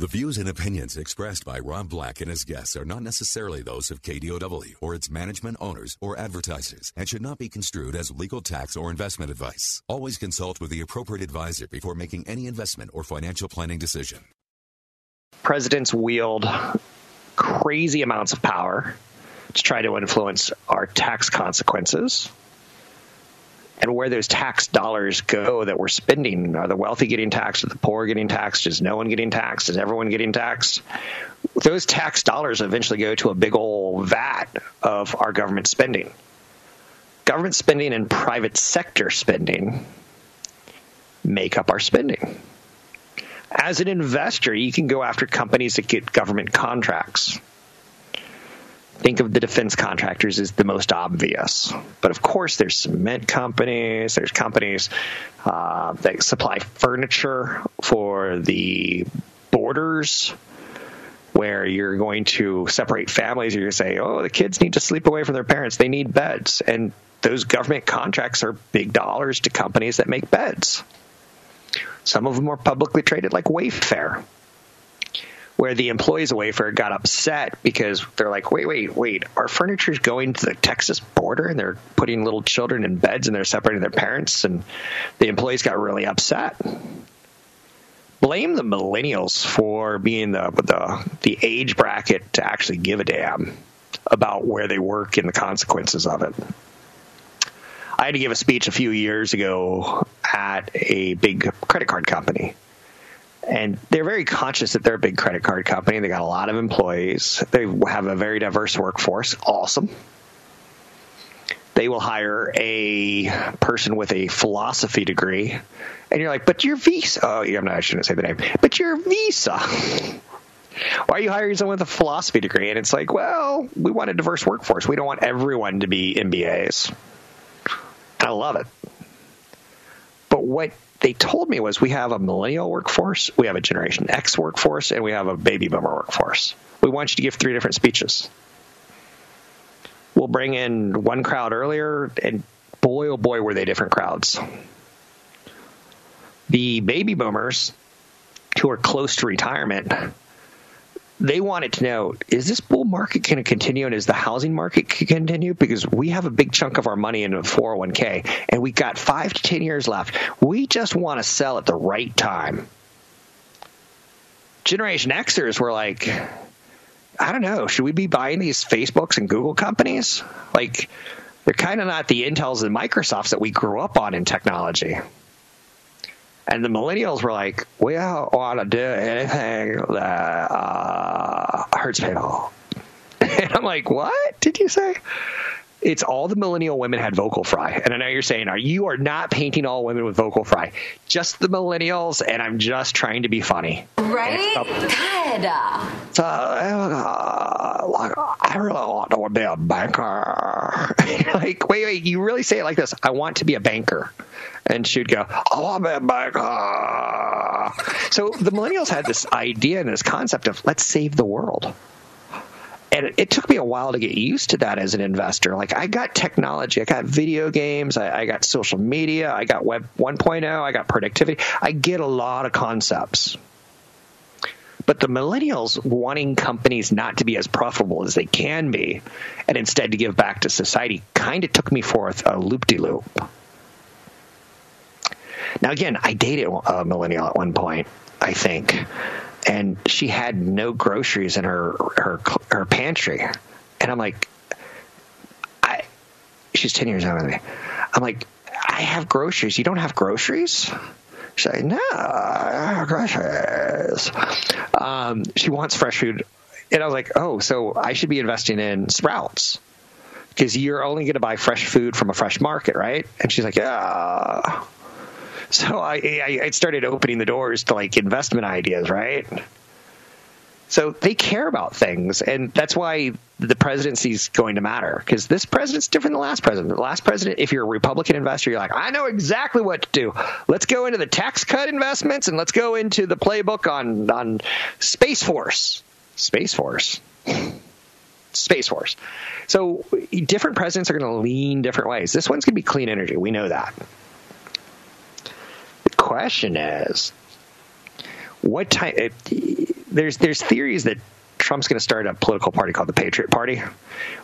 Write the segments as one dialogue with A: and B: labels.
A: The views and opinions expressed by Rob Black and his guests are not necessarily those of KDOW or its management owners or advertisers and should not be construed as legal tax or investment advice. Always consult with the appropriate advisor before making any investment or financial planning decision.
B: Presidents wield crazy amounts of power to try to influence our tax consequences and where those tax dollars go that we're spending. Are the wealthy getting taxed? Are the poor getting taxed? Is no one getting taxed? Is everyone getting taxed? Those tax dollars eventually go to a big old vat of our government spending. Government spending and private sector spending make up our spending. As an investor, you can go after companies that get government contracts think of the defense contractors as the most obvious. But of course, there's cement companies, there's companies uh, that supply furniture for the borders. Where you're going to separate families, you're going to say, oh, the kids need to sleep away from their parents. They need beds. And those government contracts are big dollars to companies that make beds. Some of them are publicly traded, like Wayfair where the employees of Wayfair got upset because they're like, wait, wait, wait, our furniture's going to the Texas border and they're putting little children in beds and they're separating their parents, and the employees got really upset. Blame the millennials for being the the the age bracket to actually give a damn about where they work and the consequences of it. I had to give a speech a few years ago at a big credit card company and they're very conscious that they're a big credit card company. They got a lot of employees. They have a very diverse workforce. Awesome. They will hire a person with a philosophy degree, and you're like, "But your visa." Oh, I'm not. I shouldn't say the name. But your visa. Why are you hiring someone with a philosophy degree? And it's like, well, we want a diverse workforce. We don't want everyone to be MBAs. I love it. But what they told me was we have a millennial workforce, we have a Generation X workforce, and we have a baby boomer workforce. We want you to give three different speeches. We'll bring in one crowd earlier, and boy, oh boy, were they different crowds. The baby boomers who are close to retirement they wanted to know is this bull market going to continue and is the housing market going to continue? Because we have a big chunk of our money in a 401k and we got five to ten years left. We just want to sell at the right time. Generation xers were like i don't know should we be buying these facebooks and google companies? Like they're kind of not the intels and microsofts that we grew up on in technology and the millennials were like, we don't want to do anything that uh, hurts people. And I'm like, what did you say? It's all the millennial women had vocal fry. And I know you're saying, are you are not painting all women with vocal fry. Just the millennials, and I'm just trying to be funny.
C: Right? Good.
B: So, uh, I really want to be a banker. like, wait, wait, you really say it like this. I want to be a banker and she'd go, "Oh, I'm a banker." So the millennials had this idea and this concept of let's save the world. And it, took me a while to get used to that as an investor. Like I got technology, I got video games, I, I got social media, I got Web 1.0, I got productivity. I get a lot of concepts. But the millennials wanting companies not to be as profitable as they can be and instead to give back to society kind of took me forth a loop de loop. Now, again, I dated a millennial at one point, I think, and she had no groceries in her her her pantry, and I'm like, I, she's ten years younger than me. I'm like, I have groceries. You don't have groceries? She's like, no, I have groceries. Um, she wants fresh food, and I was like, oh, so I should be investing in Sprouts because you're only going to buy fresh food from a fresh market, right? And she's like, yeah. So I, I, I started opening the doors to like investment ideas, right? So they care about things, and that's why the presidency is going to matter because this president's different than the last president. The last president, if you're a Republican investor, you're like, I know exactly what to do. Let's go into the tax cut investments and let's go into the playbook on on Space Force. Space Force. Space Force. So different presidents are going to lean different ways. This one's going to be clean energy. We know that. Question is, what type? Eh, there's there's theories that Trump's going to start a political party called the Patriot Party,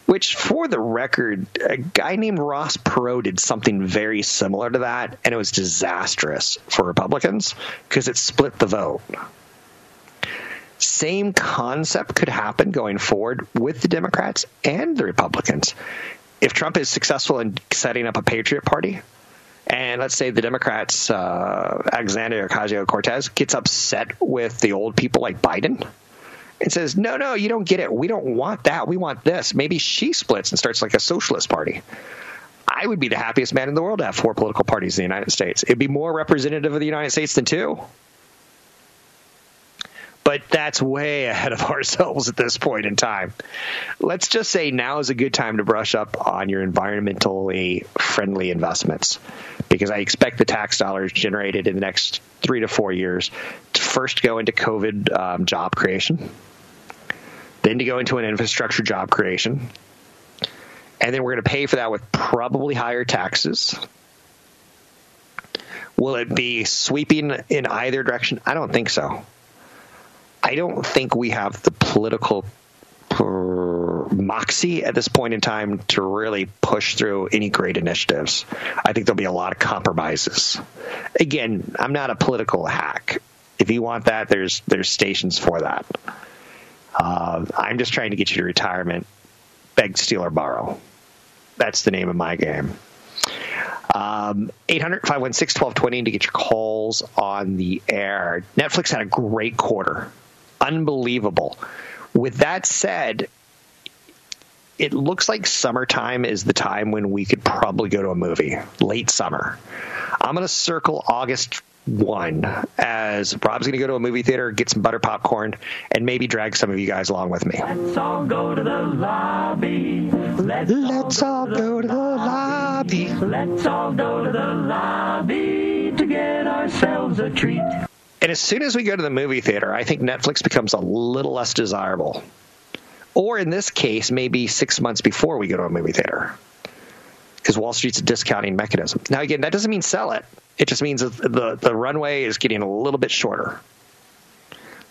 B: which, for the record, a guy named Ross Perot did something very similar to that, and it was disastrous for Republicans because it split the vote. Same concept could happen going forward with the Democrats and the Republicans. If Trump is successful in setting up a Patriot Party, and let's say the Democrats, uh, Alexandria Ocasio Cortez, gets upset with the old people like Biden and says, no, no, you don't get it. We don't want that. We want this. Maybe she splits and starts like a socialist party. I would be the happiest man in the world to have four political parties in the United States. It'd be more representative of the United States than two. But that's way ahead of ourselves at this point in time. Let's just say now is a good time to brush up on your environmentally friendly investments because I expect the tax dollars generated in the next three to four years to first go into COVID um, job creation, then to go into an infrastructure job creation, and then we're going to pay for that with probably higher taxes. Will it be sweeping in either direction? I don't think so. I don't think we have the political moxie at this point in time to really push through any great initiatives. I think there'll be a lot of compromises. Again, I'm not a political hack. If you want that, there's there's stations for that. Uh, I'm just trying to get you to retirement. Beg, steal, or borrow. That's the name of my game. Um, 800 516 1220 to get your calls on the air. Netflix had a great quarter unbelievable. With that said, it looks like summertime is the time when we could probably go to a movie, late summer. I'm going to circle August 1 as Rob's going to go to a movie theater, get some butter popcorn, and maybe drag some of you guys along with me.
D: Let's all go to the lobby.
B: Let's, Let's all go to the lobby.
D: Let's all go to the lobby to get ourselves a treat.
B: And as soon as we go to the movie theater, I think Netflix becomes a little less desirable. Or in this case, maybe six months before we go to a movie theater. Because Wall Street's a discounting mechanism. Now, again, that doesn't mean sell it. It just means the, the runway is getting a little bit shorter.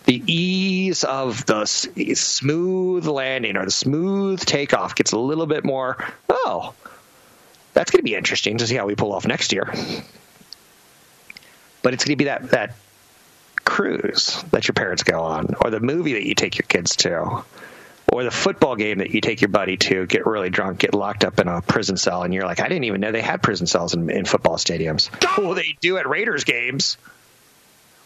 B: The ease of the smooth landing or the smooth takeoff gets a little bit more, oh, that's going to be interesting to see how we pull off next year. But it's going to be that, that cruise that your parents go on, or the movie that you take your kids to, or the football game that you take your buddy to, get really drunk, get locked up in a prison cell, and you're like, I didn't even know they had prison cells in, in football stadiums. Well, they do at Raiders games.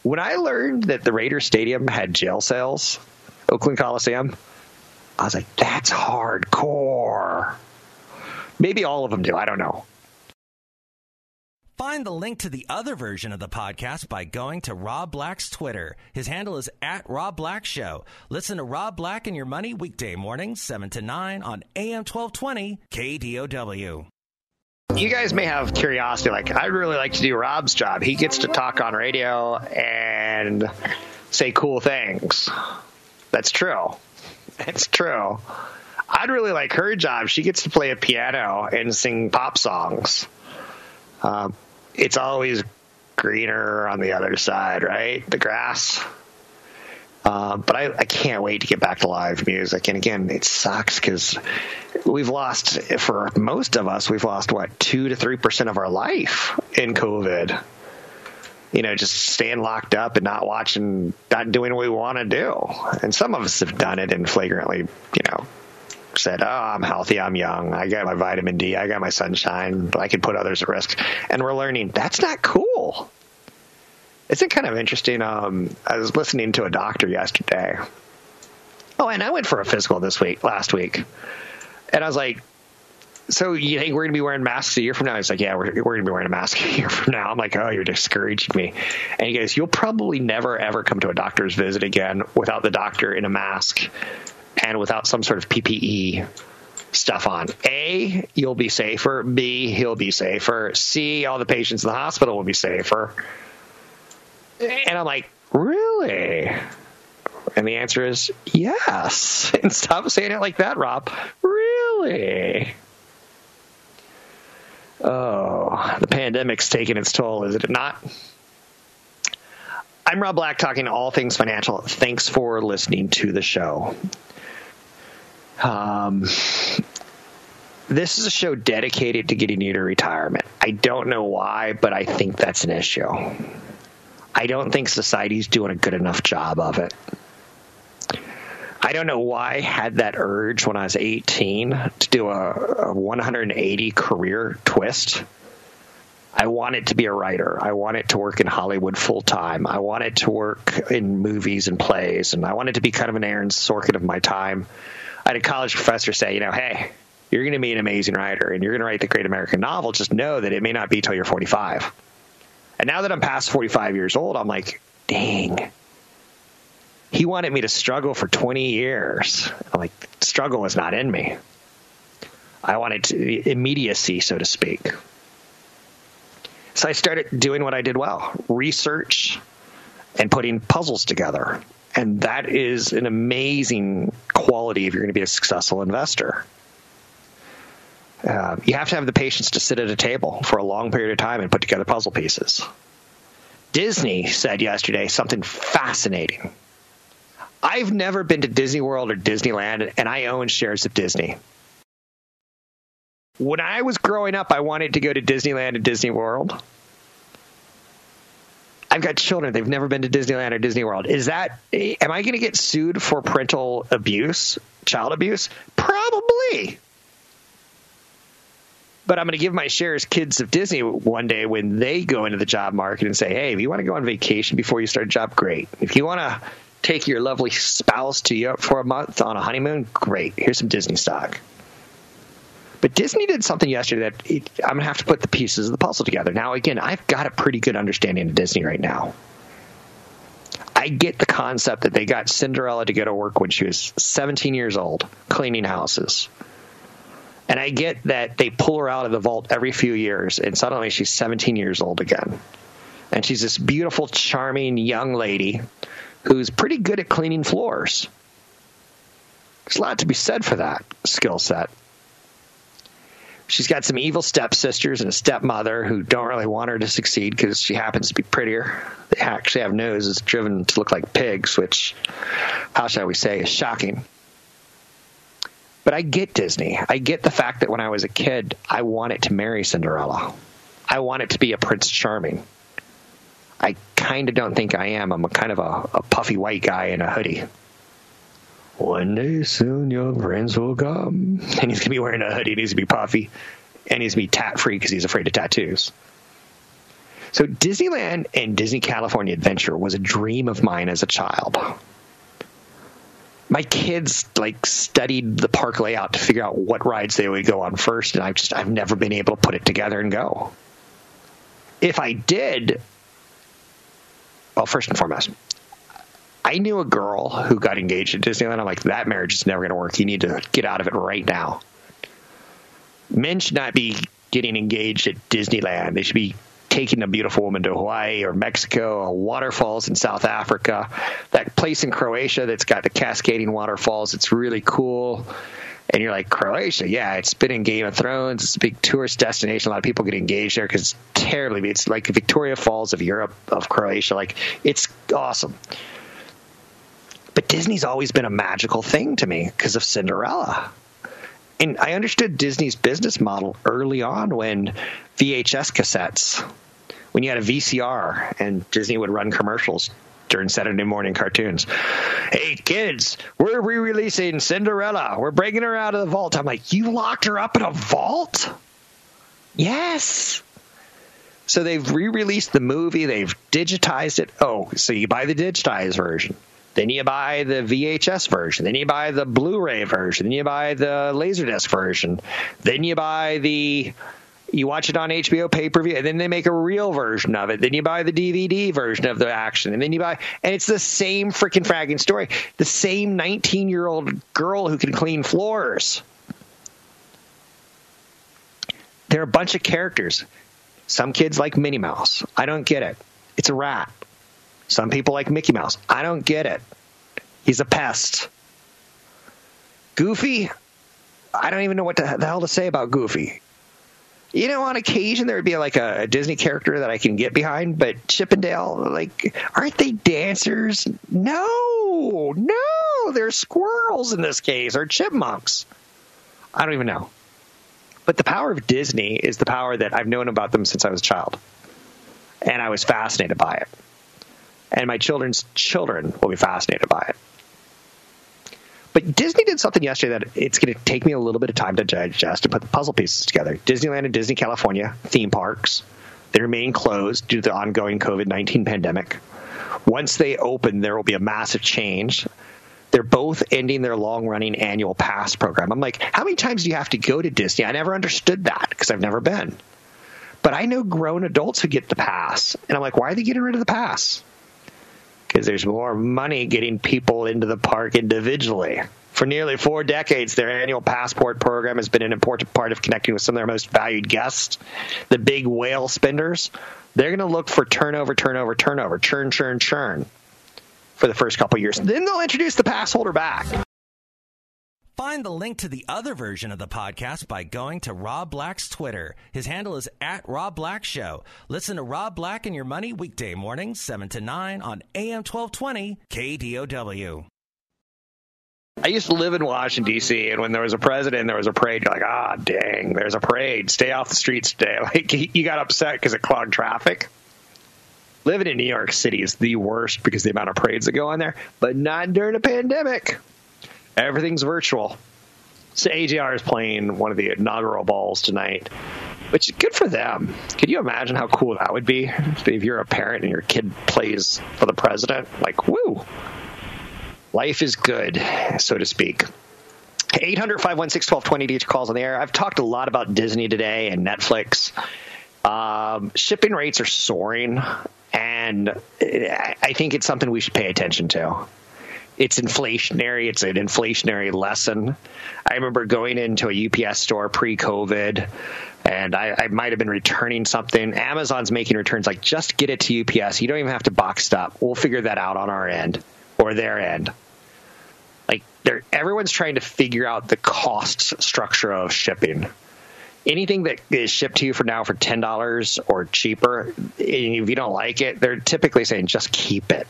B: When I learned that the Raiders Stadium had jail cells, Oakland Coliseum, I was like, that's hardcore. Maybe all of them do. I don't know.
E: Find the link to the other version of the podcast by going to Rob Black's Twitter. His handle is at Rob Black Show. Listen to Rob Black and Your Money weekday mornings, 7 to 9 on AM 1220 KDOW.
B: You guys may have curiosity, like, I'd really like to do Rob's job. He gets to talk on radio and say cool things. That's true. That's true. I'd really like her job. She gets to play a piano and sing pop songs. Um, it's always greener on the other side, right? The grass. Uh, but I, I, can't wait to get back to live music. And again, it sucks because we've lost, for most of us, we've lost what, two to 3% of our life in COVID. You know, just staying locked up and not watching, not doing what we want to do. And some of us have done it and flagrantly, you know, said, "Oh, I'm healthy, I'm young, I got my vitamin D, I got my sunshine, but I can put others at risk," and we're learning that's not cool. Isn't kind of interesting? Um, I was listening to a doctor yesterday. Oh, and I went for a physical this week, last week, and I was like, so you think we're going to be wearing masks a year from now? He's like, yeah, we're, we're going to be wearing a mask a year from now. I'm like, oh, you're discouraging me. And he goes, you'll probably never, ever come to a doctor's visit again without the doctor in a mask and without some sort of PPE stuff on. A, you'll be safer. B, he'll be safer. C, all the patients in the hospital will be safer. And I'm like, really? And the answer is yes. And stop saying it like that, Rob. Really? Oh, the pandemic's taking its toll, is it not? I'm Rob Black, talking all things financial. Thanks for listening to the show. Um, this is a show dedicated to getting you to retirement. I don't know why, but I think that's an issue. I don't think society's doing a good enough job of it. I don't know why I had that urge when I was 18 to do a, a 180 career twist. I wanted to be a writer. I wanted to work in Hollywood full time. I wanted to work in movies and plays, and I wanted to be kind of an Aaron Sorkin of my time. I had a college professor say, you know, hey, you're going to be an amazing writer and you're going to write the great American novel. Just know that it may not be till you're 45. And now that I'm past 45 years old, I'm like, dang. He wanted me to struggle for 20 years. I'm like, struggle is not in me. I wanted to, immediacy, so to speak. So I started doing what I did well research and putting puzzles together. And that is an amazing quality if you're going to be a successful investor. Uh, you have to have the patience to sit at a table for a long period of time and put together puzzle pieces. Disney said yesterday something fascinating. I've never been to Disney World or Disneyland, and I own shares of Disney. When I was growing up, I wanted to go to Disneyland and Disney World. I've got children; they've never been to Disneyland or Disney World. Is that? Am I going to get sued for parental abuse, child abuse? Probably but I'm going to give my shares kids of Disney one day when they go into the job market and say, hey, if you want to go on vacation before you start a job, great. If you want to take your lovely spouse to Europe for a month on a honeymoon, great. Here's some Disney stock. But Disney did something yesterday that it, I'm going to have to put the pieces of the puzzle together. Now, again, I've got a pretty good understanding of Disney right now. I get the concept that they got Cinderella to go to work when she was 17 years old, cleaning houses. And I get that they pull her out of the vault every few years, and suddenly she's 17 years old again. And she's this beautiful, charming young lady who's pretty good at cleaning floors. There's a lot to be said for that skill set. She's got some evil stepsisters and a stepmother who don't really want her to succeed because she happens to be prettier. They actually have noses driven to look like pigs, which, how shall we say, is shocking. But I get Disney. I get the fact that when I was a kid, I wanted to marry Cinderella. I wanted to be a Prince Charming. I kind of don't think I am. I'm a kind of a, a puffy white guy in a hoodie. One day soon, your friends will come. And he's going to be wearing a hoodie, he's going to be puffy, and he's going to be tat free because he's afraid of tattoos. So, Disneyland and Disney California Adventure was a dream of mine as a child my kids like studied the park layout to figure out what rides they would go on first, and I've just I've never been able to put it together and go. If I did, well, first and foremost, I knew a girl who got engaged at Disneyland. I'm like, that marriage is never going to work. You need to get out of it right now. Men should not be getting engaged at Disneyland. They should be taking a beautiful woman to Hawaii or Mexico or waterfalls in South Africa. That place in Croatia that's got the cascading waterfalls, it's really cool. And you're like, Croatia, yeah, it's been in Game of Thrones. It's a big tourist destination. A lot of people get engaged there because it's terribly, it's like Victoria Falls of Europe, of Croatia. Like, it's awesome. But Disney's always been a magical thing to me because of Cinderella and I understood Disney's business model early on when VHS cassettes, when you had a VCR and Disney would run commercials during Saturday morning cartoons. Hey kids, we're re-releasing Cinderella. We're bringing her out of the vault. I'm like, you locked her up in a vault? Yes. So they've re-released the movie. They've digitized it. Oh, so you buy the digitized version. Then you buy the VHS version. Then you buy the Blu-ray version. Then you buy the Laserdisc version. Then you buy the you watch it on HBO pay per view, and then they make a real version of it. Then you buy the DVD version of the action, and then you buy, and it's the same freaking fragging story. The same 19 year old girl who can clean floors. There are a bunch of characters. Some kids like Minnie Mouse. I don't get it. It's a rat. Some people like Mickey Mouse. I don't get it. He's a pest. Goofy, I don't even know what the hell to say about Goofy you know, on occasion there would be like a, a, Disney character that I can get behind, but Chippendale, like, aren't they dancers? No, no, they're squirrels in this case, or chipmunks. I don't even know. But the power of Disney is the power that I've known about them since I was a child. And I was fascinated by it. And my children's children will be fascinated by it. But Disney did something yesterday that it's going to take me a little bit of time to digest and put the puzzle pieces together. Disneyland and Disney California theme parks, they remain closed due to the ongoing COVID 19 pandemic. Once they open, there will be a massive change. They're both ending their long running annual pass program. I'm like, how many times do you have to go to Disney? I never understood that because I've never been. But I know grown adults who get the pass. And I'm like, why are they getting rid of the pass? Because there's more money getting people into the park individually. For nearly four decades, their annual passport program has been an important part of connecting with some of their most valued guests, the big whale spenders. They're going to look for turnover, turnover, turnover, churn, churn, churn for the first couple years. Then they'll introduce the pass holder back.
E: Find the link to the other version of the podcast by going to Rob Black's Twitter. His handle is at Rob Black Show. Listen to Rob Black and Your Money weekday mornings, 7 to 9 on AM 1220 KDOW.
B: I used to live in Washington D.C. and when there was a president, there was a parade. You're like, ah, oh, dang, there's a parade. Stay off the streets today. Like you got upset because it clogged traffic. Living in New York City is the worst because the amount of parades that go on there, but not during a pandemic. Everything's virtual. So AJR is playing one of the inaugural balls tonight, which is good for them. Could you imagine how cool that would be if you're a parent and your kid plays for the president? Like, woo! Life is good, so to speak. 800 516 1220 each calls on the air. I've talked a lot about Disney today and Netflix. Um, shipping rates are soaring, and I think it's something we should pay attention to it's inflationary. It's an inflationary lesson. I remember going into a UPS store pre-COVID, and I, I might have been returning something. Amazon's making returns like just get it to UPS. You don't even have to box up. We'll figure that out on our end or their end. Like they're everyone's trying to figure out the cost structure of shipping. Anything that is shipped to you for now for ten dollars or cheaper, if you don't like it, they're typically saying just keep it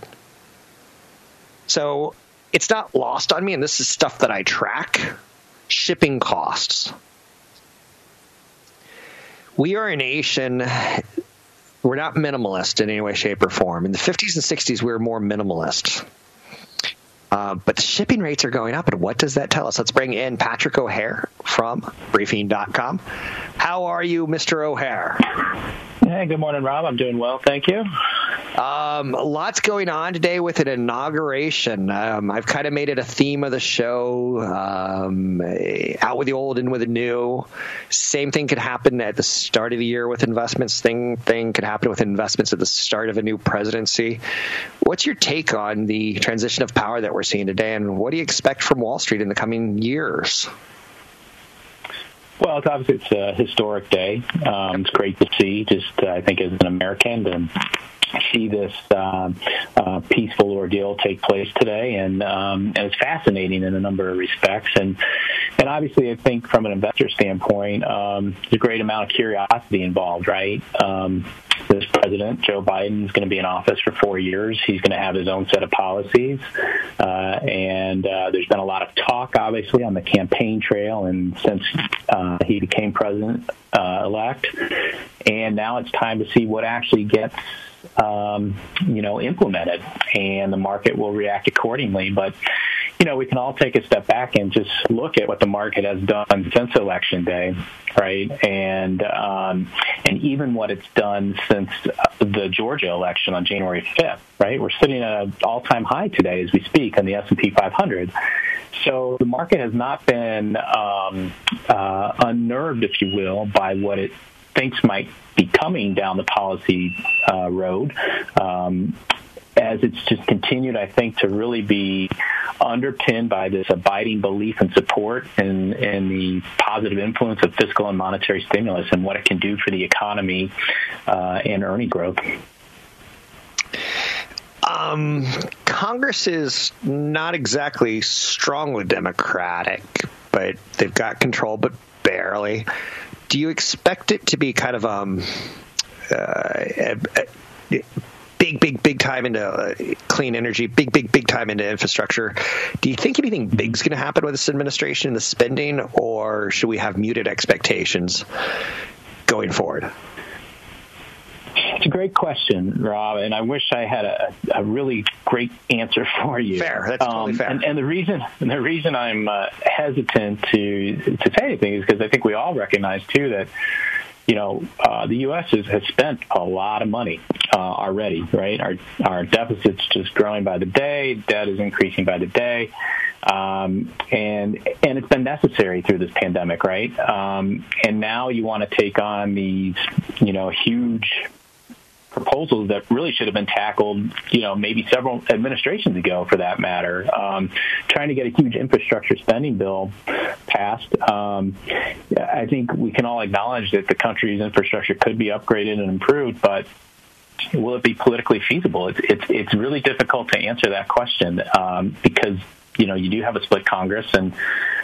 B: so it's not lost on me, and this is stuff that I track shipping costs. We are a nation, we're not minimalist in any way, shape, or form. In the 50s and 60s, we were more minimalist. Uh, but the shipping rates are going up, and what does that tell us? Let's bring in Patrick O'Hare from Briefing.com. How are you, Mr. O'Hare?
F: Hey, good morning, Rob. I'm doing well, thank you.
B: Um, lots going on today with an inauguration. Um, I've kind of made it a theme of the show. Um, out with the old, and with the new. Same thing could happen at the start of the year with investments. Thing thing could happen with investments at the start of a new presidency. What's your take on the transition of power that we're seeing today, and what do you expect from Wall Street in the coming years?
F: Well, it's obviously it's a historic day. Um, it's great to see. Just uh, I think as an American to see this um, uh, peaceful ordeal take place today, and um, and it's fascinating in a number of respects. And and obviously, I think from an investor standpoint, um, there's a great amount of curiosity involved, right? Um, this president, Joe Biden, is going to be in office for four years. He's going to have his own set of policies. Uh, and uh, there's been a lot of talk, obviously, on the campaign trail and since uh, he became president uh, elect. And now it's time to see what actually gets um, you know, implemented, and the market will react accordingly. But you know, we can all take a step back and just look at what the market has done since election day, right? And um, and even what it's done since the Georgia election on January 5th. Right, we're sitting at an all-time high today as we speak on the S&P 500. So the market has not been um, uh, unnerved, if you will, by what it thinks might be coming down the policy uh, road. Um, as it's just continued, I think, to really be underpinned by this abiding belief and support and, in the positive influence of fiscal and monetary stimulus and what it can do for the economy uh, and earning growth.
B: Um, Congress is not exactly strongly Democratic, but they've got control, but barely. Do you expect it to be kind of um, uh, a, a, big, big, big time into uh, clean energy, big, big, big time into infrastructure. Do you think anything big's going to happen with this administration, in the spending, or should we have muted expectations going forward?
F: It's a great question, Rob, and I wish I had a, a really great answer for you.
B: Fair, that's totally um, fair.
F: And, and, the reason the reason I'm uh, hesitant to to say anything is because I think we all recognize too that you know, uh, the U.S. Has, has spent a lot of money uh, already, right? Our our deficit's just growing by the day, debt is increasing by the day, um, and and it's been necessary through this pandemic, right? Um, and now you want to take on these, you know, huge proposals that really should have been tackled, you know, maybe several administrations ago, for that matter. Um, trying to get a huge infrastructure spending bill passed. Um, I think we can all acknowledge that the country's infrastructure could be upgraded and improved, but will it be politically feasible? It's it's, it's really difficult to answer that question um, because you know you do have a split Congress and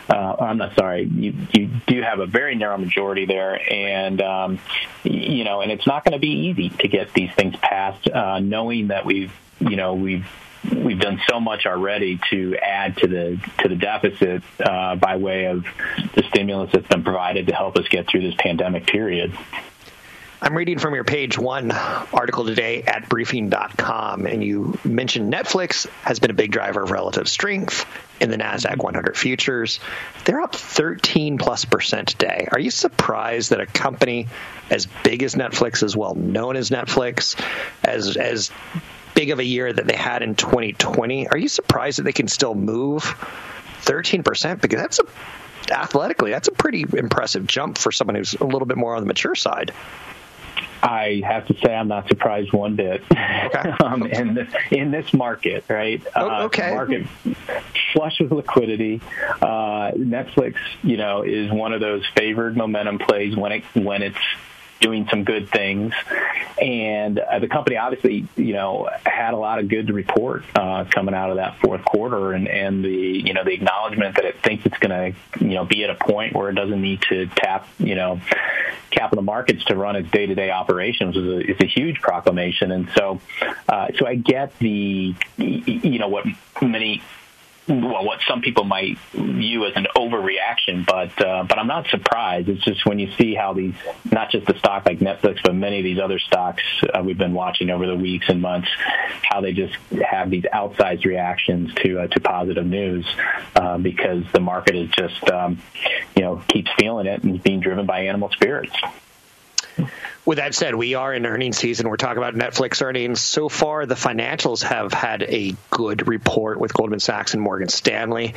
F: uh, I'm not sorry, you, you do have a very narrow majority there, and um, you know, and it's not going to be easy to get these things passed, uh, knowing that we've, you know, we've we've done so much already to add to the to the deficit uh, by way of the stimulus that's been provided to help us get through this pandemic period.
B: I'm reading from your page one article today at briefing.com, and you mentioned Netflix has been a big driver of relative strength in the NASDAQ 100 futures. They're up 13 plus percent today. Are you surprised that a company as big as Netflix, as well known as Netflix, as, as big of a year that they had in 2020, are you surprised that they can still move 13%? Because that's a athletically, that's a pretty impressive jump for someone who's a little bit more on the mature side.
F: I have to say I'm not surprised one bit. Okay. um, in this in this market, right?
B: Oh, uh, okay.
F: Uh, market flush with liquidity. Uh, Netflix, you know, is one of those favored momentum plays when it when it's doing some good things. And uh, the company obviously, you know, had a lot of good to report uh, coming out of that fourth quarter, and and the you know the acknowledgement that it thinks it's going to you know be at a point where it doesn't need to tap you know capital markets to run its day to day operations is a, is a huge proclamation. And so, uh, so I get the you know what many well, what some people might view as an overreaction, but uh, but I'm not surprised. It's just when you see how these, not just the stock like Netflix, but many of these other stocks uh, we've been watching over the weeks and months, how they just have these outsized reactions to uh, to positive news uh, because the market is just um, you know keeps feeling it and being driven by animal spirits.
B: With that said, we are in earnings season. We're talking about Netflix earnings. So far, the financials have had a good report with Goldman Sachs and Morgan Stanley.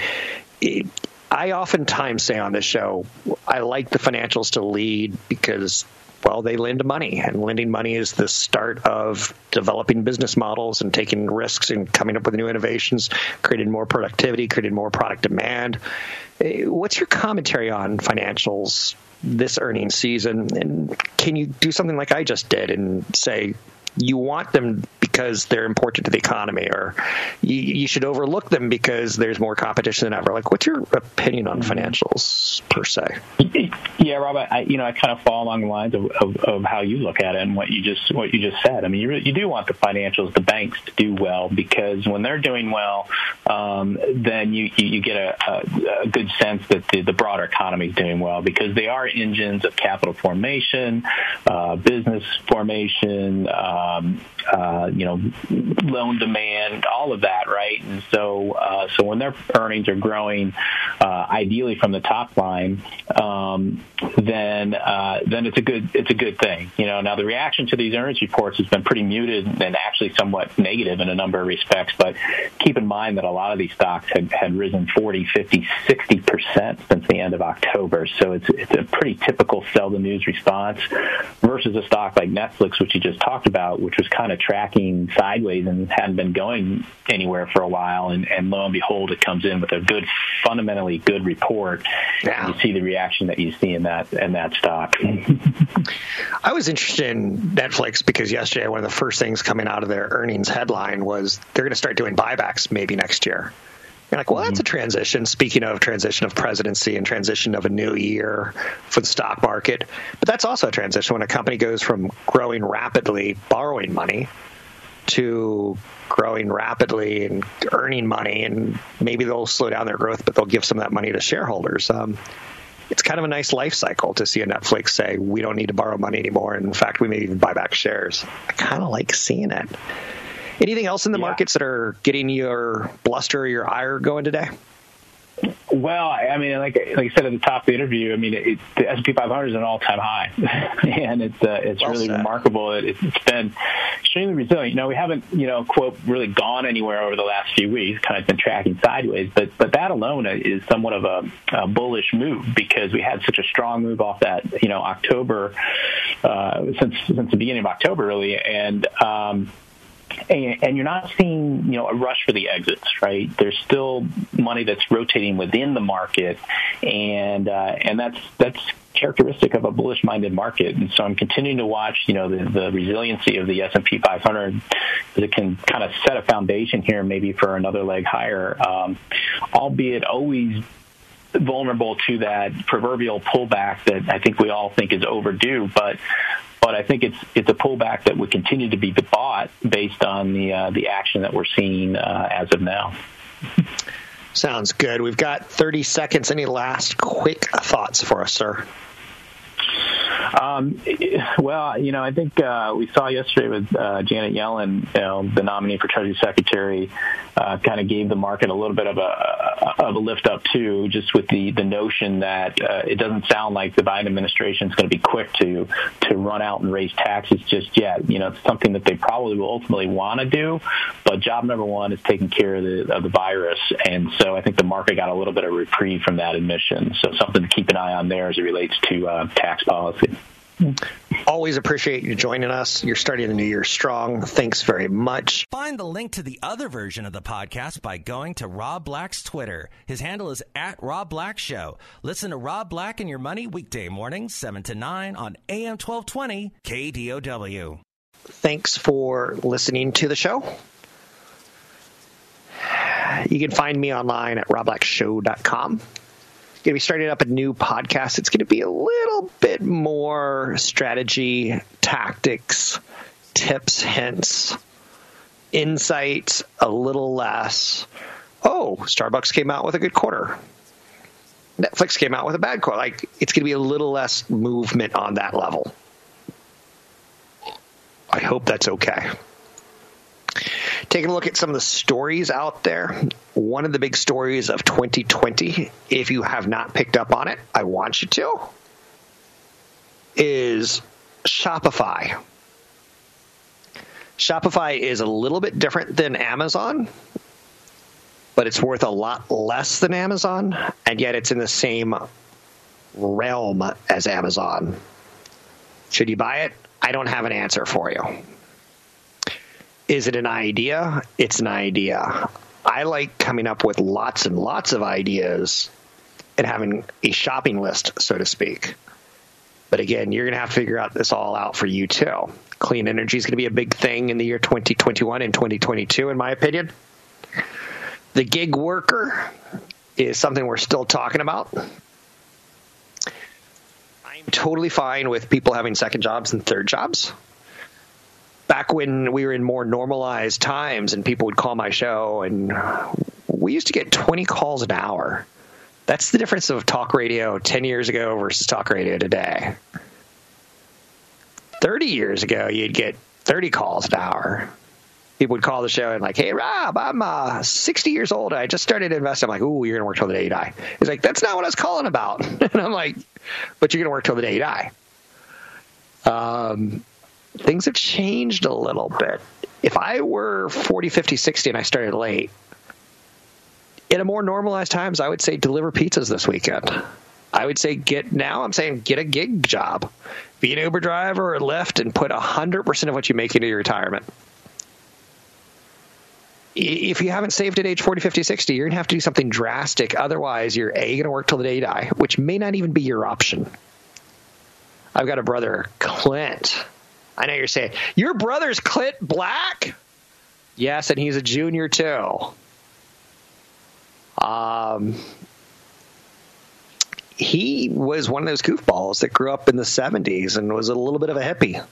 B: I oftentimes say on this show, I like the financials to lead because well, they lend money, and lending money is the start of developing business models and taking risks and coming up with new innovations, creating more productivity, creating more product demand. Eh, what's your commentary on financials this earnings season? And can you do something like I just did and say you want them because they're important to the economy, or you, you, should overlook them because there's more competition than ever. Like, what's your opinion on financials per se?
F: Yeah, Rob, I, you know, I kind of fall along the lines of, of, of, how you look at it and what you just what you just said. I mean, you really, you do want the financials, the banks, to do well because when they're doing well, um, then you, you, you get a, a, a, good sense that the, the broader economy is doing well because they are engines of capital formation, uh, business formation. Um, uh, you know, loan demand, all of that, right? And so, uh, so when their earnings are growing uh, ideally from the top line, um, then uh, then it's a good it's a good thing. You know, now the reaction to these earnings reports has been pretty muted and actually somewhat negative in a number of respects. But keep in mind that a lot of these stocks had, had risen 40, 50, 60 percent since the end of October. So it's it's a pretty typical sell the news response versus a stock like Netflix, which you just talked about, which was kind of tracking sideways and hadn't been going anywhere for a while. And, and lo and behold, it comes in with a good, fundamentally good report. Yeah. You see the reaction that you see in that in that stock.
B: I was interested in Netflix because yesterday one of the first things coming out of their earnings headline was they're going to start doing buybacks maybe next year. You're like, well, that's a mm-hmm. transition. Speaking of transition of presidency and transition of a new year for the stock market, but that's also a transition when a company goes from growing rapidly, borrowing money, to growing rapidly and earning money, and maybe they'll slow down their growth, but they'll give some of that money to shareholders. Um, it's kind of a nice life cycle to see a Netflix say we don't need to borrow money anymore. And in fact, we may even buy back shares. I kind of like seeing it. Anything else in the yeah. markets that are getting your bluster or your ire going today?
F: Well, I mean, like like I said at the top of the interview, I mean, it, the S and P 500 is an all time high, and it's uh, it's well really said. remarkable. It, it's been extremely resilient. You know, we haven't you know quote really gone anywhere over the last few weeks. Kind of been tracking sideways, but but that alone is somewhat of a, a bullish move because we had such a strong move off that you know October uh, since since the beginning of October really, and um, and, and, you're not seeing you know a rush for the exits, right? There's still money that's rotating within the market, and uh, and that's that's characteristic of a bullish-minded market. And so I'm continuing to watch you know the, the resiliency of the S&P 500 that can kind of set a foundation here, maybe for another leg higher, um, albeit always vulnerable to that proverbial pullback that I think we all think is overdue. But but I think it's it's a pullback that would continue to be bought based on the uh, the action that we're seeing uh, as of now.
B: Sounds good. We've got 30 seconds. Any last quick thoughts for us, sir?
F: Um, well, you know, I think uh, we saw yesterday with uh, Janet Yellen, you know, the nominee for Treasury Secretary, uh, kind of gave the market a little bit of a of a lift up too, just with the the notion that uh, it doesn't sound like the Biden administration is going to be quick to to run out and raise taxes just yet. You know, it's something that they probably will ultimately want to do, but job number one is taking care of the of the virus, and so I think the market got a little bit of reprieve from that admission. So something to keep an eye on there as it relates to uh, tax policy.
B: Always appreciate you joining us. You're starting the new year strong. Thanks very much.
E: Find the link to the other version of the podcast by going to Rob Black's Twitter. His handle is at Rob Black Show. Listen to Rob Black and Your Money weekday mornings, 7 to 9 on AM 1220 KDOW.
B: Thanks for listening to the show. You can find me online at robblackshow.com going to be starting up a new podcast. It's going to be a little bit more strategy, tactics, tips, hints, insights, a little less. Oh, Starbucks came out with a good quarter. Netflix came out with a bad quarter. Like it's going to be a little less movement on that level. I hope that's okay taking a look at some of the stories out there. One of the big stories of 2020, if you have not picked up on it, I want you to, is Shopify. Shopify is a little bit different than Amazon, but it's worth a lot less than Amazon, and yet it's in the same realm as Amazon. Should you buy it? I don't have an answer for you. Is it an idea? It's an idea. I like coming up with lots and lots of ideas and having a shopping list, so to speak. But again, you're going to have to figure out this all out for you too. Clean energy is going to be a big thing in the year 2021 and 2022, in my opinion. The gig worker is something we're still talking about. I'm totally fine with people having second jobs and third jobs back when we were in more normalized times and people would call my show and we used to get 20 calls an hour. That's the difference of talk radio 10 years ago versus talk radio today. 30 years ago, you'd get 30 calls an hour. people would call the show and like, "Hey, Rob, I'm uh, 60 years old. I just started investing." I'm like, "Ooh, you're gonna work till the day you die." He's like, "That's not what I was calling about." and I'm like, "But you're gonna work till the day you die." Um, things have changed a little bit. If I were 40, 50, 60 and I started late, in a more normalized times, I would say deliver pizzas this weekend. I would say get now. I'm saying get a gig job, be an Uber driver or Lyft, and put 100 percent of what you make into your retirement if you haven't saved at age 40, 50, 60, you're going to have to do something drastic. Otherwise, you're A, going to work till the day you die, which may not even be your option. I've got a brother, Clint. I know you're saying, your brother's Clint Black? Yes, and he's a junior too. Um, he was one of those goofballs that grew up in the 70s and was a little bit of a hippie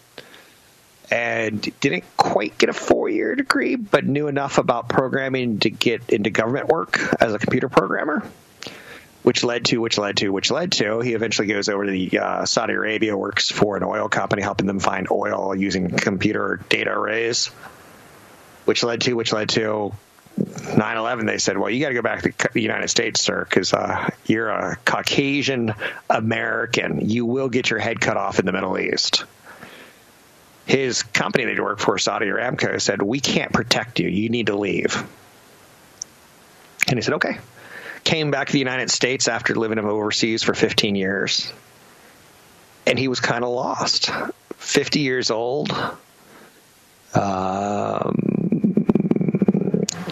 B: and didn't quite get a four year degree, but knew enough about programming to get into government work as a computer programmer. Which led to, which led to, which led to. He eventually goes over to the uh, Saudi Arabia, works for an oil company, helping them find oil using computer data arrays. Which led to, which led to 9/11. They said, "Well, you got to go back to the United States, sir, because uh, you're a Caucasian American. You will get your head cut off in the Middle East." his company that he worked for, Saudi Aramco, said, We can't protect you. You need to leave. And he said, Okay. Came back to the United States after living overseas for 15 years. And he was kind of lost. 50 years old. Um,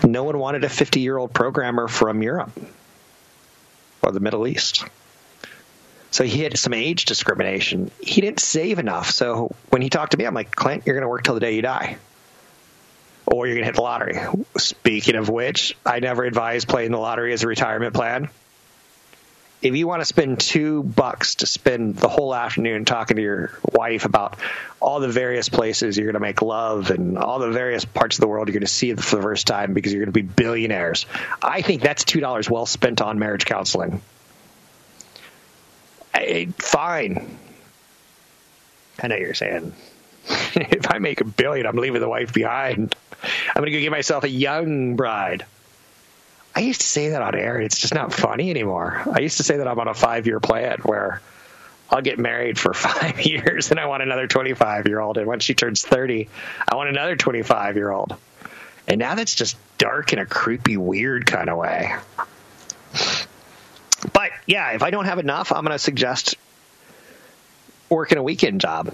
B: no one wanted a 50 year old programmer from Europe or the Middle East. So he had some age discrimination. He didn't save enough. So when he talked to me, I'm like, Clint, you're going to work till the day you die. Or you're going to hit the lottery. Speaking of which, I never advise playing the lottery as a retirement plan. If you want to spend two bucks to spend the whole afternoon talking to your wife about all the various places you're going to make love and all the various parts of the world you're going to see for the first time because you're going to be billionaires, I think that's $2 well spent on marriage counseling. Fine. I know you're saying if I make a billion, I'm leaving the wife behind. I'm going to go get myself a young bride. I used to say that on air. It's just not funny anymore. I used to say that I'm on a five year plan where I'll get married for five years and I want another 25 year old. And when she turns 30, I want another 25 year old. And now that's just dark in a creepy, weird kind of way. But yeah, if I don't have enough, I'm going to suggest working a weekend job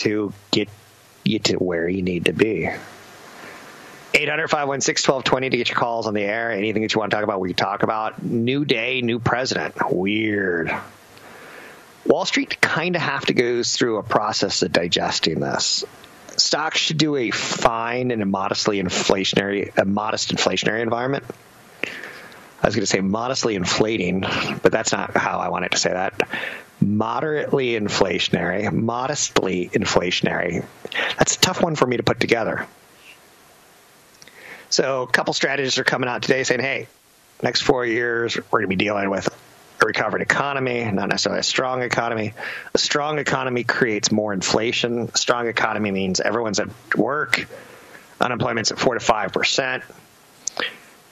B: to get you to where you need to be. 800 516 1220 to get your calls on the air. Anything that you want to talk about, we can talk about. New day, new president. Weird. Wall Street kind of have to go through a process of digesting this. Stocks should do a fine and a modestly inflationary, a modest inflationary environment. I was going to say modestly inflating, but that's not how I wanted to say that. Moderately inflationary, modestly inflationary. That's a tough one for me to put together. So, a couple strategists are coming out today saying, hey, next four years, we're going to be dealing with a recovered economy, not necessarily a strong economy. A strong economy creates more inflation. A strong economy means everyone's at work, unemployment's at 4 to 5%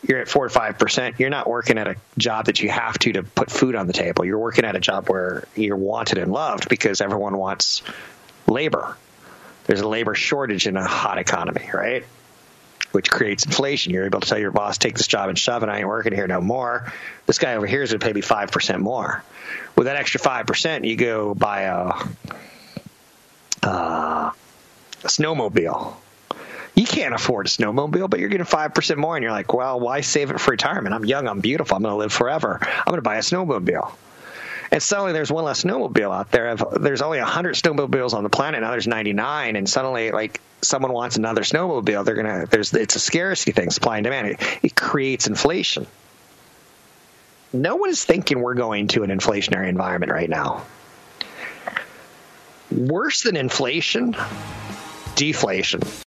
B: you're at four to five percent, you're not working at a job that you have to to put food on the table. You're working at a job where you're wanted and loved because everyone wants labor. There's a labor shortage in a hot economy, right? Which creates inflation. You're able to tell your boss, take this job and shove it. I ain't working here no more. This guy over here is going to pay me five percent more. With that extra five percent, you go buy a, uh, a snowmobile you can't afford a snowmobile, but you're getting 5% more. And you're like, well, why save it for retirement? I'm young, I'm beautiful, I'm going to live forever. I'm going to buy a snowmobile. And suddenly there's one less snowmobile out there. There's only 100 snowmobiles on the planet. Now there's 99. And suddenly, like, someone wants another snowmobile. They're going to, there's, it's a scarcity thing, supply and demand. It, it creates inflation. No one is thinking we're going to an inflationary environment right now. Worse than inflation, deflation.